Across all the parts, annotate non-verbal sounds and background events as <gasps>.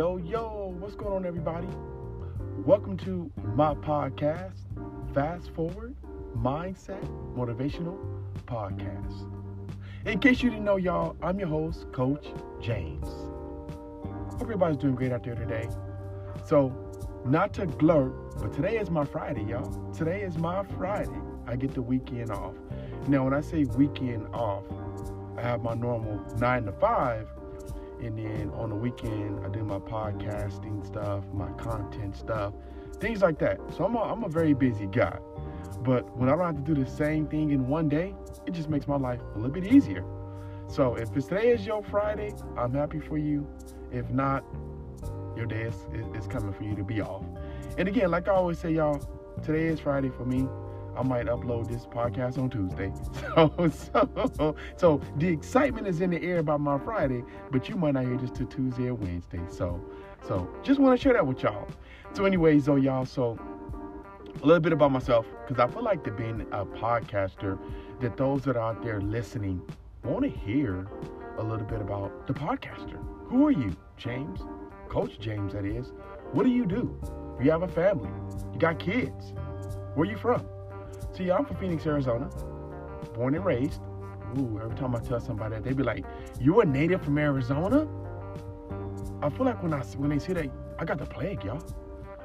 Yo, yo, what's going on, everybody? Welcome to my podcast, Fast Forward Mindset Motivational Podcast. In case you didn't know, y'all, I'm your host, Coach James. Hope everybody's doing great out there today. So, not to blurt, but today is my Friday, y'all. Today is my Friday. I get the weekend off. Now, when I say weekend off, I have my normal nine to five, and then on the weekend, I do my podcasting stuff, my content stuff, things like that. So I'm a, I'm a very busy guy. But when I don't have to do the same thing in one day, it just makes my life a little bit easier. So if today is your Friday, I'm happy for you. If not, your day is, is coming for you to be off. And again, like I always say, y'all, today is Friday for me. I might upload this podcast on Tuesday. <laughs> So, so, so the excitement is in the air about my Friday, but you might not hear this till Tuesday or Wednesday. So, so just want to share that with y'all. So, anyways, though, y'all, so a little bit about myself because I feel like to being a podcaster, that those that are out there listening want to hear a little bit about the podcaster. Who are you, James? Coach James, that is. What do you do? You have a family. You got kids. Where are you from? See, I'm from Phoenix, Arizona, born and raised. Ooh, every time I tell somebody that, they be like, "You a native from Arizona?" I feel like when I when they say that, I got the plague, y'all.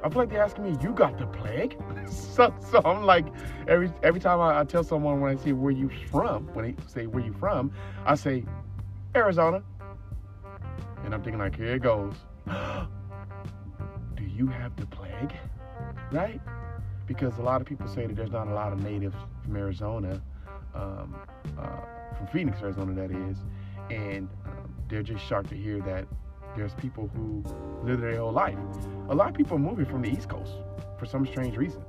I feel like they're asking me, "You got the plague?" <laughs> so, so I'm like, every every time I, I, tell someone when I say where you from, when they say where you from, I say Arizona, and I'm thinking like, here it goes. <gasps> Do you have the plague? Right? Because a lot of people say that there's not a lot of natives from Arizona, um, uh, from Phoenix, Arizona, that is, and um, they're just shocked to hear that there's people who live their whole life. A lot of people are moving from the East Coast for some strange reason.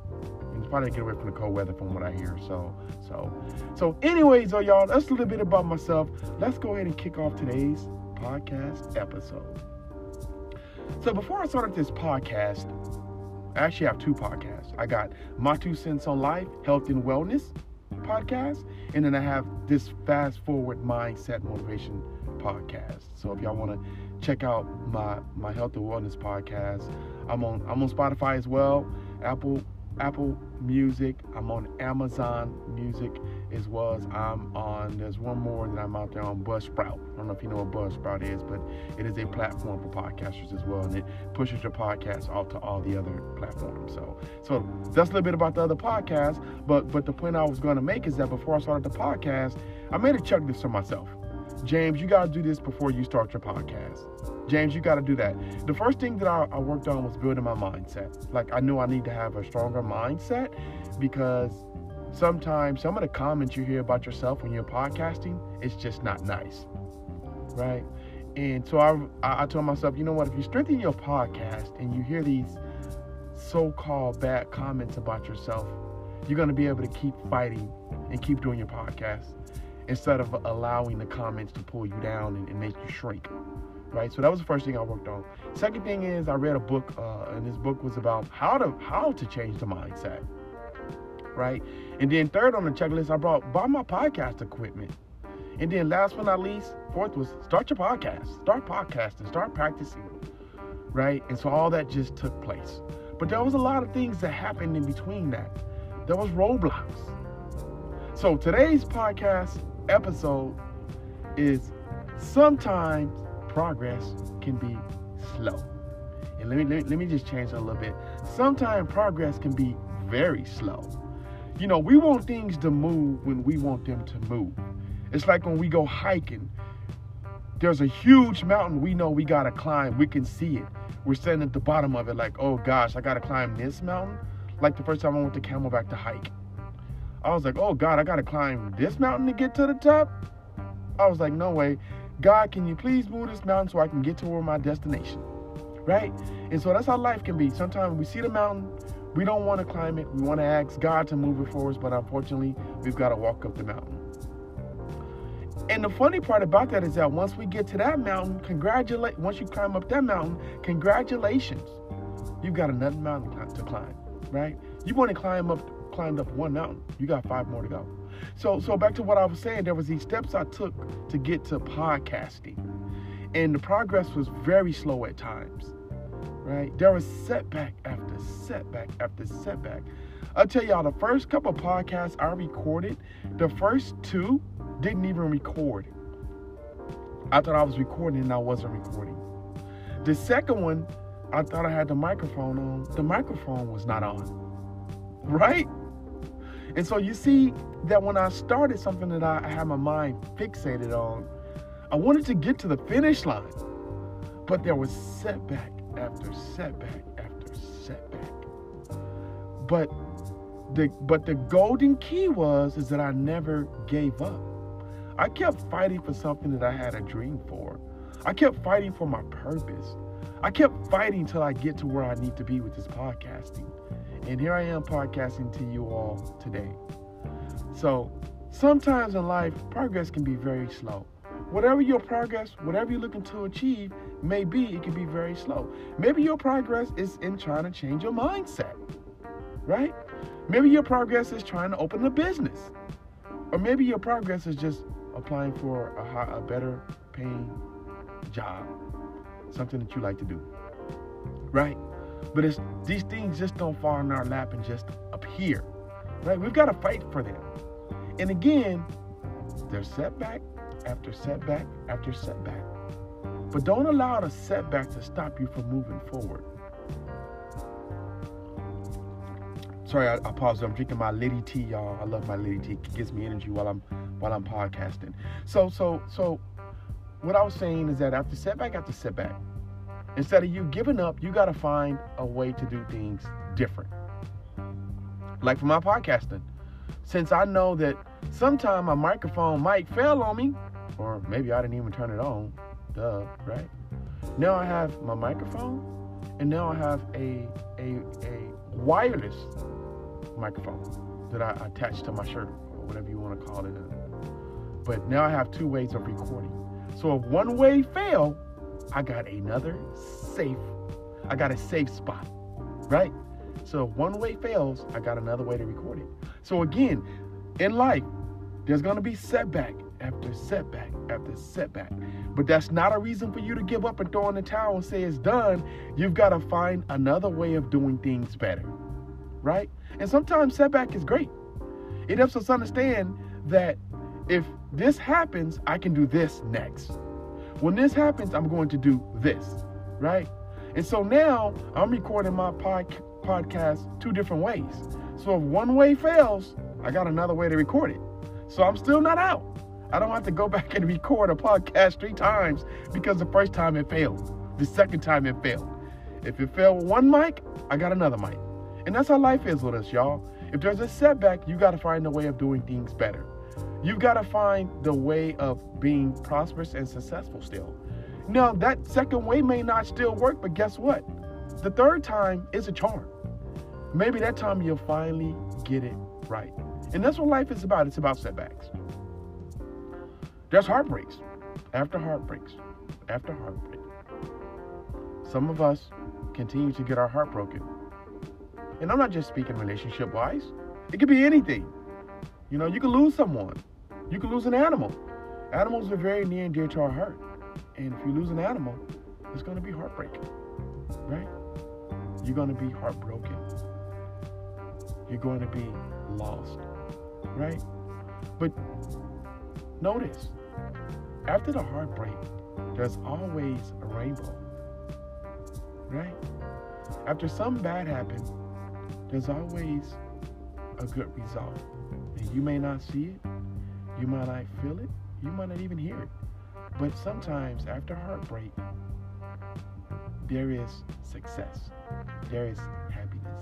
And it's probably to get away from the cold weather, from what I hear. So, so, so. Anyways, though, y'all, that's a little bit about myself. Let's go ahead and kick off today's podcast episode. So, before I started this podcast, I actually have two podcasts. I got My Two Cents on Life, Health and Wellness podcast, and then I have this Fast Forward Mindset Motivation podcast. So if y'all want to check out my my health and wellness podcast, I'm on I'm on Spotify as well, Apple Apple Music. I'm on Amazon Music as well as I'm on. There's one more that I'm out there on Buzzsprout. I don't know if you know what Buzzsprout is, but it is a platform for podcasters as well, and it pushes your podcast off to all the other platforms. So, so that's a little bit about the other podcasts. But but the point I was going to make is that before I started the podcast, I made a checklist for myself. James, you got to do this before you start your podcast. James, you got to do that. The first thing that I, I, worked on was building my mindset. Like, I knew I need to have a stronger mindset because sometimes some of the comments you hear about yourself when you're podcasting, it's just not nice. Right? And so I, I told myself, you know what? If you strengthen your podcast and you hear these so called bad comments about yourself, you're going to be able to keep fighting and keep doing your podcast instead of allowing the comments to pull you down and, and make you shrink right? So that was the first thing i worked on. Second thing is i read a book uh, and this book was about how to how to change the mindset right? And then third on the checklist i brought buy my podcast equipment. And then last but not least fourth was start your podcast start podcasting start practicing right? And so all that just took place. But there was a lot of things that happened in between that. There was roadblocks. So today's podcast episode is sometimes progress can be slow. And let me, let me, let me just change a little bit. Sometimes progress can be very slow. You know, we want things to move when we want them to move. It's like when we go hiking, there's a huge mountain we know we gotta climb. We can see it. We're standing at the bottom of it, like, oh gosh, I gotta climb this mountain. Like the first time I went to Camelback to hike. I was like, oh God, I gotta climb this mountain to get to the top. I was like, no way. God, can you please move this mountain so I can get to where my destination? Right? And so that's how life can be. Sometimes we see the mountain, we don't want to climb it. We want to ask God to move it for us, but unfortunately, we've got to walk up the mountain. And the funny part about that is that once we get to that mountain, congratulate once you climb up that mountain, congratulations. You've got another mountain to climb, right? You want to climb up climbed up one mountain. You got five more to go. So so back to what I was saying, there was these steps I took to get to podcasting. And the progress was very slow at times. right? There was setback after setback after setback. I'll tell y'all, the first couple podcasts I recorded, the first two didn't even record. I thought I was recording and I wasn't recording. The second one, I thought I had the microphone on. The microphone was not on. Right? And so you see that when I started something that I had my mind fixated on, I wanted to get to the finish line. But there was setback after setback after setback. But the but the golden key was is that I never gave up. I kept fighting for something that I had a dream for. I kept fighting for my purpose. I kept fighting till I get to where I need to be with this podcasting. And here I am podcasting to you all today. So sometimes in life, progress can be very slow. Whatever your progress, whatever you're looking to achieve, may be, it can be very slow. Maybe your progress is in trying to change your mindset, right? Maybe your progress is trying to open a business. Or maybe your progress is just applying for a, high, a better paying job, something that you like to do, right? But it's these things just don't fall in our lap and just appear, right? We've got to fight for them. And again, there's setback after setback after setback. But don't allow the setback to stop you from moving forward. Sorry, I, I paused. I'm drinking my Liddy tea, y'all. I love my Liddy tea. It gives me energy while I'm while I'm podcasting. So, so, so, what I was saying is that after setback after setback, instead of you giving up, you got to find a way to do things different. Like for my podcasting, since I know that sometime my microphone might fail on me, or maybe I didn't even turn it on, duh, right? Now I have my microphone, and now I have a a a wireless microphone that I attach to my shirt or whatever you want to call it. But now I have two ways of recording. So if one way fail, I got another safe. I got a safe spot, right? So if one way fails, I got another way to record it. So again, in life, there's gonna be setback after setback after setback. But that's not a reason for you to give up and throw in the towel and say it's done. You've got to find another way of doing things better, right? And sometimes setback is great. It helps us understand that if this happens, I can do this next. When this happens, I'm going to do this, right? And so now I'm recording my pod- podcast two different ways. So if one way fails, I got another way to record it. So I'm still not out. I don't have to go <laughs> back and record a podcast three times because the first time it failed, the second time it failed. If it failed one mic, I got another mic. And that's how life is with us, y'all. If there's a setback, you got to find a way of doing things better. You've got to find the way of being prosperous and successful still. Now, that second way may not still work, but guess what? The third time is a charm. Maybe that time you'll finally get it right. And that's what life is about. It's about setbacks. There's heartbreaks after heartbreaks after heartbreak. Some of us continue to get our heart broken. And I'm not just speaking relationship wise, it could be anything. You know, you could lose someone, you can lose an animal. Animals are very near and dear to our heart. And if you lose an animal, it's going to be heartbreaking, right? You're going to be heartbroken. You're going to be lost, right? But notice, after the heartbreak, there's always a rainbow, right? After something bad happens, there's always a good result. And you may not see it, you might not feel it, you might not even hear it. But sometimes after heartbreak, there is success, there is happiness.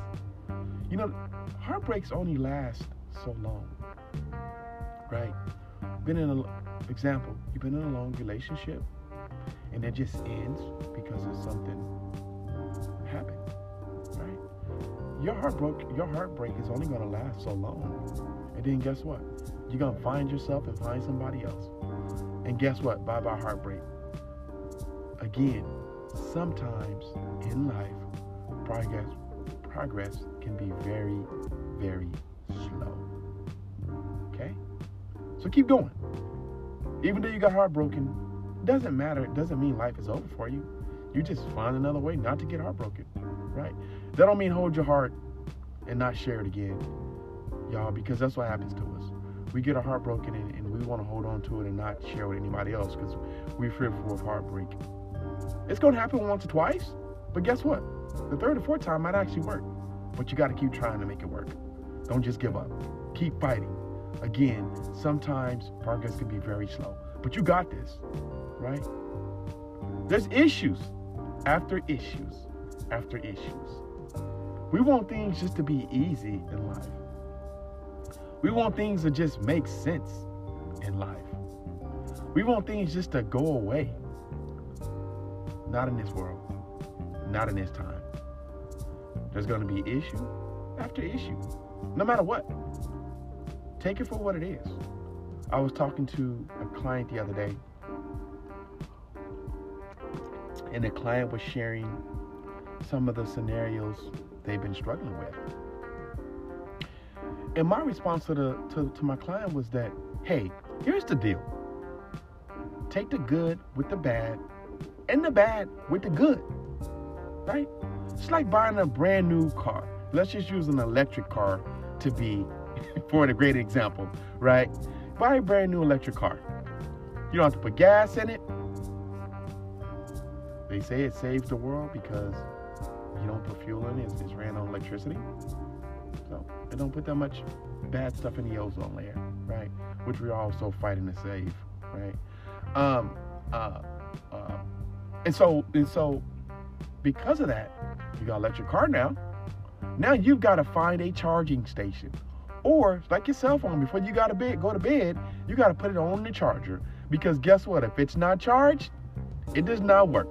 You know, heartbreaks only last so long, right? Been in an example, you've been in a long relationship and it just ends because of something happened, right? Your heartbreak, your heartbreak is only gonna last so long. And then guess what? You're gonna find yourself and find somebody else. And guess what? Bye bye heartbreak. Again, sometimes in life, progress progress can be very, very slow. Okay? So keep going. Even though you got heartbroken, doesn't matter. It doesn't mean life is over for you. You just find another way not to get heartbroken, right? That don't mean hold your heart and not share it again, y'all, because that's what happens to us. We get our heart broken and, and we want to hold on to it and not share with anybody else because we're fearful of heartbreak. It's going to happen once or twice, but guess what? The third or fourth time might actually work, but you got to keep trying to make it work. Don't just give up. Keep fighting. Again, sometimes progress can be very slow, but you got this, right? There's issues after issues after issues. We want things just to be easy in life. We want things to just make sense in life. We want things just to go away. Not in this world. Not in this time. There's going to be issue after issue, no matter what. Take it for what it is. I was talking to a client the other day, and the client was sharing some of the scenarios they've been struggling with. And my response to the to, to my client was that, hey, here's the deal. Take the good with the bad, and the bad with the good. Right? It's like buying a brand new car. Let's just use an electric car to be <laughs> for a great example, right? Buy a brand new electric car. You don't have to put gas in it. They say it saves the world because you don't put fuel in it, it's, ran on electricity. So don't put that much bad stuff in the ozone layer, right? Which we're also fighting to save, right? Um, uh, uh, and so and so because of that, you got electric car now. Now you've got to find a charging station. Or like your cell phone, before you got to bed, go to bed, you got to put it on the charger. Because guess what? If it's not charged, it does not work.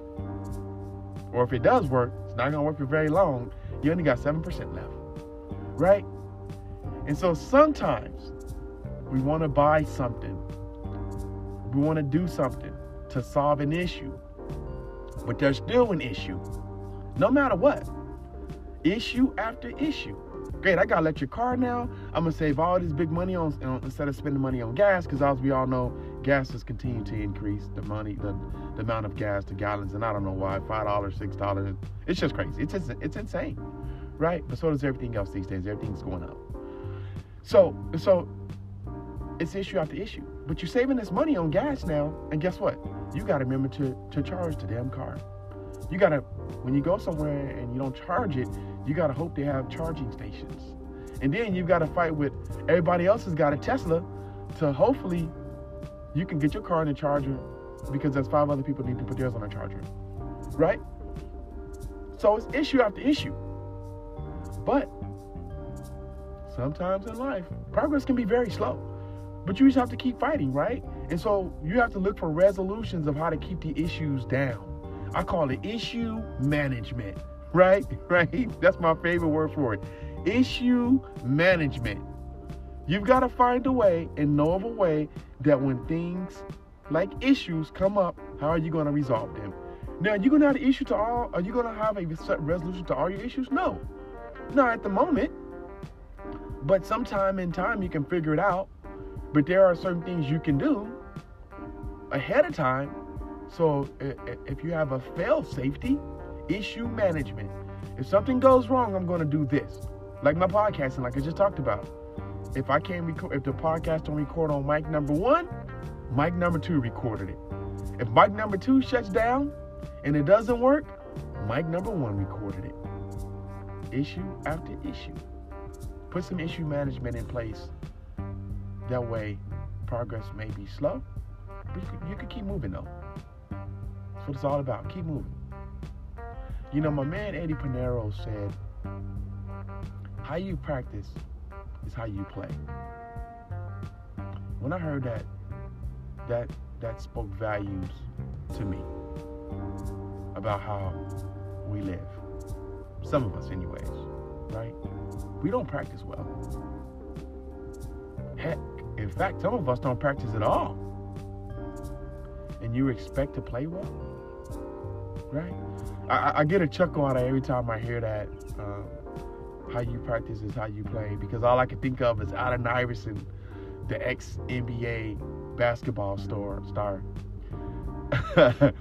Or if it does work, it's not gonna work for very long. You only got 7% left. Right? And so sometimes we want to buy something. We want to do something to solve an issue. But there's still an issue. No matter what. Issue after issue. Great, I got electric car now. I'm gonna save all this big money on, on instead of spending money on gas, because as we all know, gas has continued to increase the money, the, the amount of gas, the gallons, and I don't know why, five dollars, six dollars. It's just crazy. It's it's insane, right? But so does everything else these days. Everything's going up. So so it's issue after issue. But you're saving this money on gas now, and guess what? You got to remember to to charge the damn car. You got to when you go somewhere and you don't charge it, you got to hope they have charging stations. And then you've got to fight with everybody else has got a Tesla to hopefully you can get your car in a charger because there's five other people need to put theirs on a charger. Right? So it's issue after issue. But sometimes in life, progress can be very slow. But you just have to keep fighting, right? And so you have to look for resolutions of how to keep the issues down. I call it issue management <laughs> right? <laughs> Right? That's my favorite word for it. Issue management. You've got to find a way and know of a way that when things like issues come up, how are you going to resolve them? Now, are you're going to have an issue to all, are you going to have a resolution to all your issues? No. Not at the moment. But sometime in time, you can figure it out. But there are certain things you can do ahead of time. So if you have a fail safety, issue management. If something goes wrong, I'm going to do this. Like my podcasting, like I just talked about. If I can't record, if the podcast don't record on mic number one, mic number two recorded it. If mic number two shuts down and it doesn't work, mic number one recorded it. Issue after issue. Put some issue management in place. That way, progress may be slow, but you can, you keep moving though. That's what it's all about. Keep moving. You know, my man Eddie Pinero said, how you practice is how you play. When I heard that, that that spoke values to me about how we live. Some of us anyways, right? We don't practice well. Heck, in fact, some of us don't practice at all. And you expect to play well? Right? I, I, get a chuckle out of every time I hear that. Um, how you practice is how you play because all I can think of is Allen Iverson, the ex NBA basketball star. Star. <laughs>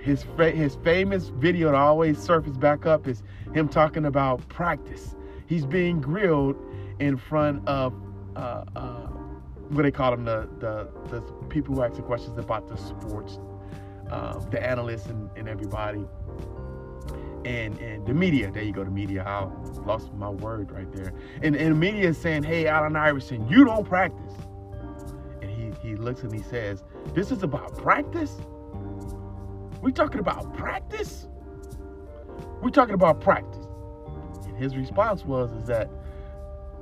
his fa- his famous video that always surfaces back up is him talking about practice. He's being grilled in front of uh, uh, what they call them the, the the people who ask the questions about the sports, uh, the analysts and, and everybody, and and the media. There you go, the media. I lost my word right there. And, and the media is saying, "Hey, Allen Iverson, you don't practice." And he he looks and he says, "This is about practice." We talking about practice? We talking about practice. His response was is that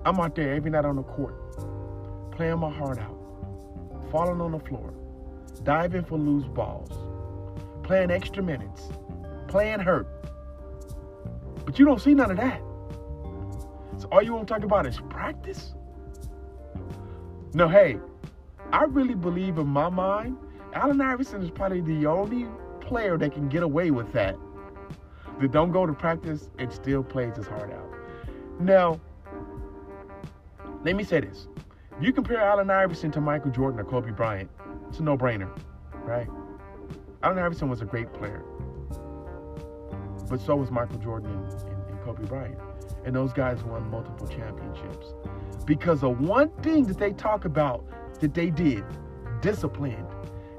I'm out there every night on the court, playing my heart out, falling on the floor, diving for loose balls, playing extra minutes, playing hurt. But you don't see none of that. So all you want to talk about is practice? No, hey, I really believe in my mind, Allen Iverson is probably the only player that can get away with that. That don't go to practice and still plays his heart out. Now, let me say this. If you compare Allen Iverson to Michael Jordan or Kobe Bryant, it's a no-brainer, right? Allen Iverson was a great player. But so was Michael Jordan and, and, and Kobe Bryant. And those guys won multiple championships. Because of one thing that they talk about that they did, disciplined.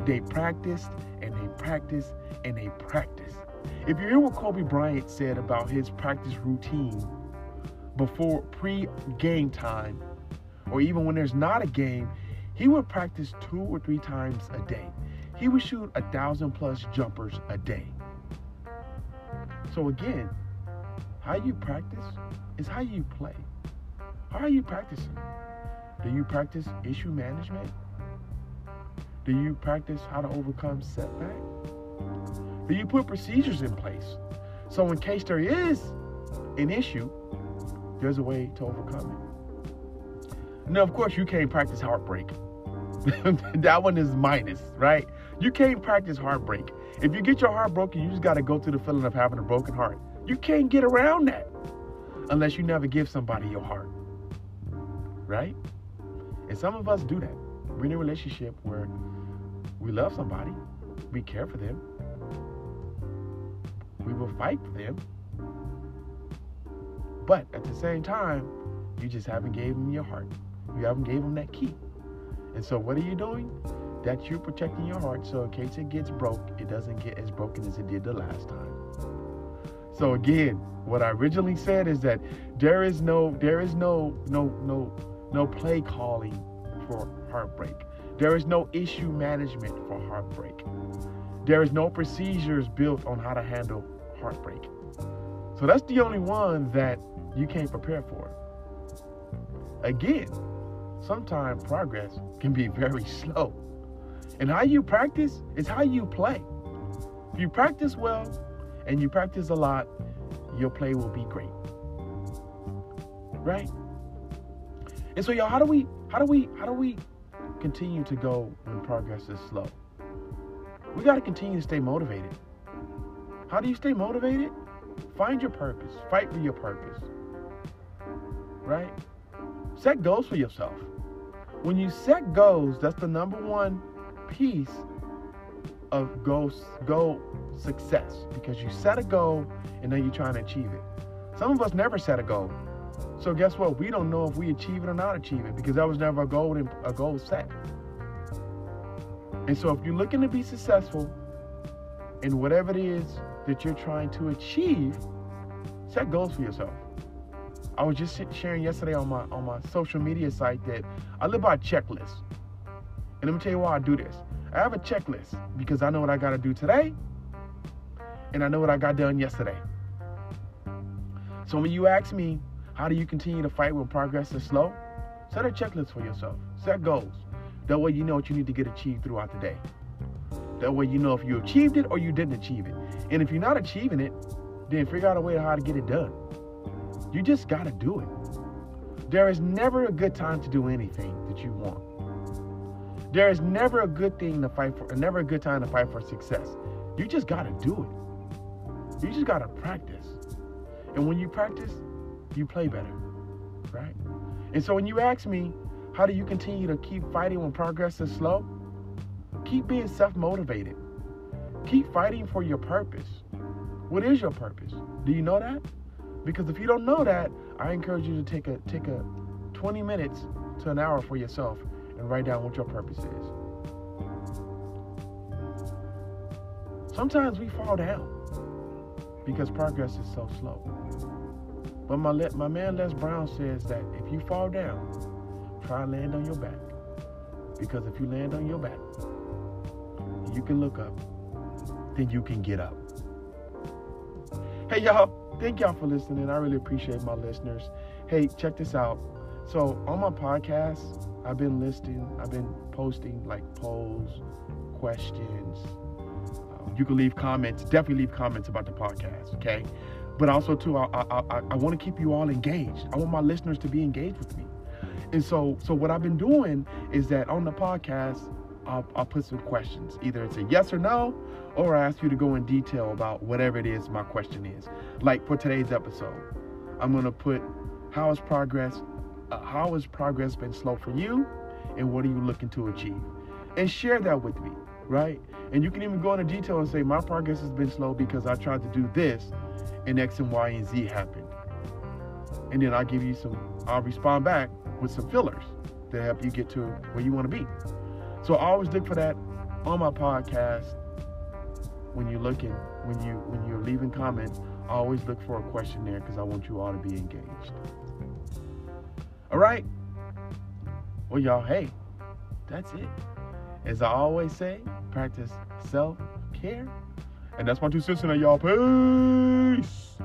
They practiced and they practiced and they practiced. If you hear what Kobe Bryant said about his practice routine before pre game time, or even when there's not a game, he would practice two or three times a day. He would shoot a thousand plus jumpers a day. So again, how you practice is how you play. How are you practicing? Do you practice issue management? Do you practice how to overcome setback? Do you put procedures in place so in case there is an issue, there's a way to overcome it? Now, of course, you can't practice heartbreak. <laughs> that one is minus, right? You can't practice heartbreak. If you get your heart broken, you just got to go through the feeling of having a broken heart. You can't get around that unless you never give somebody your heart, right? And some of us do that. We're in a relationship where we love somebody, we care for them, we will fight for them, but at the same time, you just haven't gave them your heart. You haven't gave them that key. And so what are you doing? That you're protecting your heart so in case it gets broke, it doesn't get as broken as it did the last time. So again, what I originally said is that there is no there is no no no no play calling for heartbreak. There is no issue management for heartbreak. There is no procedures built on how to handle heartbreak. So that's the only one that you can't prepare for. Again, sometimes progress can be very <laughs> slow. And how you practice is how you play. If you practice well and you practice a lot, your play will be great. Right? And so y'all, how do we how do we how do we continue to go when progress is slow? We got to continue to stay motivated. How do you stay motivated? Find your purpose. Fight for your purpose. Right? Set goals for yourself. When you set goals, that's the number one piece of goal, goal success because you set a goal and then you're trying to achieve it. Some of us never set a goal. So guess what? We don't know if we achieve it or not achieve it because that was never a goal a goal set. And so if you're looking to be successful in whatever it is that you're trying to achieve, set goals for yourself. I was just sharing yesterday on my on my social media site that I live by a checklist. And let me tell you why I do this. I have a checklist because I know what I got to do today and I know what I got done yesterday. So when you ask me, how do you continue to fight when progress is slow? Set a checklist for yourself. Set goals. That way you know what you need to get achieved throughout the day. That way you know if you achieved it or you didn't achieve it. And if you're not achieving it, then figure out a way how to get it done. You just got to do it. There is never a good time to do anything that you want. There is never a good thing to fight for, never a good time to fight for success. You just got to do it. You just got to practice. And when you practice, you play better, right? And so when you ask me, how do you continue to keep fighting when progress is slow? Keep being self motivated. Keep fighting for your purpose. What is your purpose? Do you know that? Because if you don't know that, I encourage you to take a take a 20 minutes to an hour for yourself and write down what your purpose is. Sometimes we fall down because progress is so slow. But my my man Les Brown says that if you fall down, try and land on your back. Because if you land on your back, you can look up, then you can get up. Hey y'all, thank y'all for listening. I really appreciate my listeners. Hey, check this out. So on my podcast, I've been listing, I've been posting like polls, questions. Um, you can leave comments. Definitely leave comments about the podcast. Okay, but also too, I I, I, I want to keep you all engaged. I want my listeners to be engaged with me. And so, so what I've been doing is that on the podcast, I'll, I'll put some questions. Either it's a yes or no, or I ask you to go in detail about whatever it is my question is. Like for today's episode, I'm gonna put how is progress, uh, how has progress been slow for you, and what are you looking to achieve, and share that with me, right? And you can even go into detail and say my progress has been slow because I tried to do this, and X and Y and Z happened. And then I'll give you some, I'll respond back with some fillers to help you get to where you want to be. So I always look for that on my podcast. When you're looking, when you when you're leaving comments, I always look for a question there because I want you all to be engaged. All right. Well, y'all, hey, that's it. As I always say, practice self care. And that's my two cents on y'all. Peace.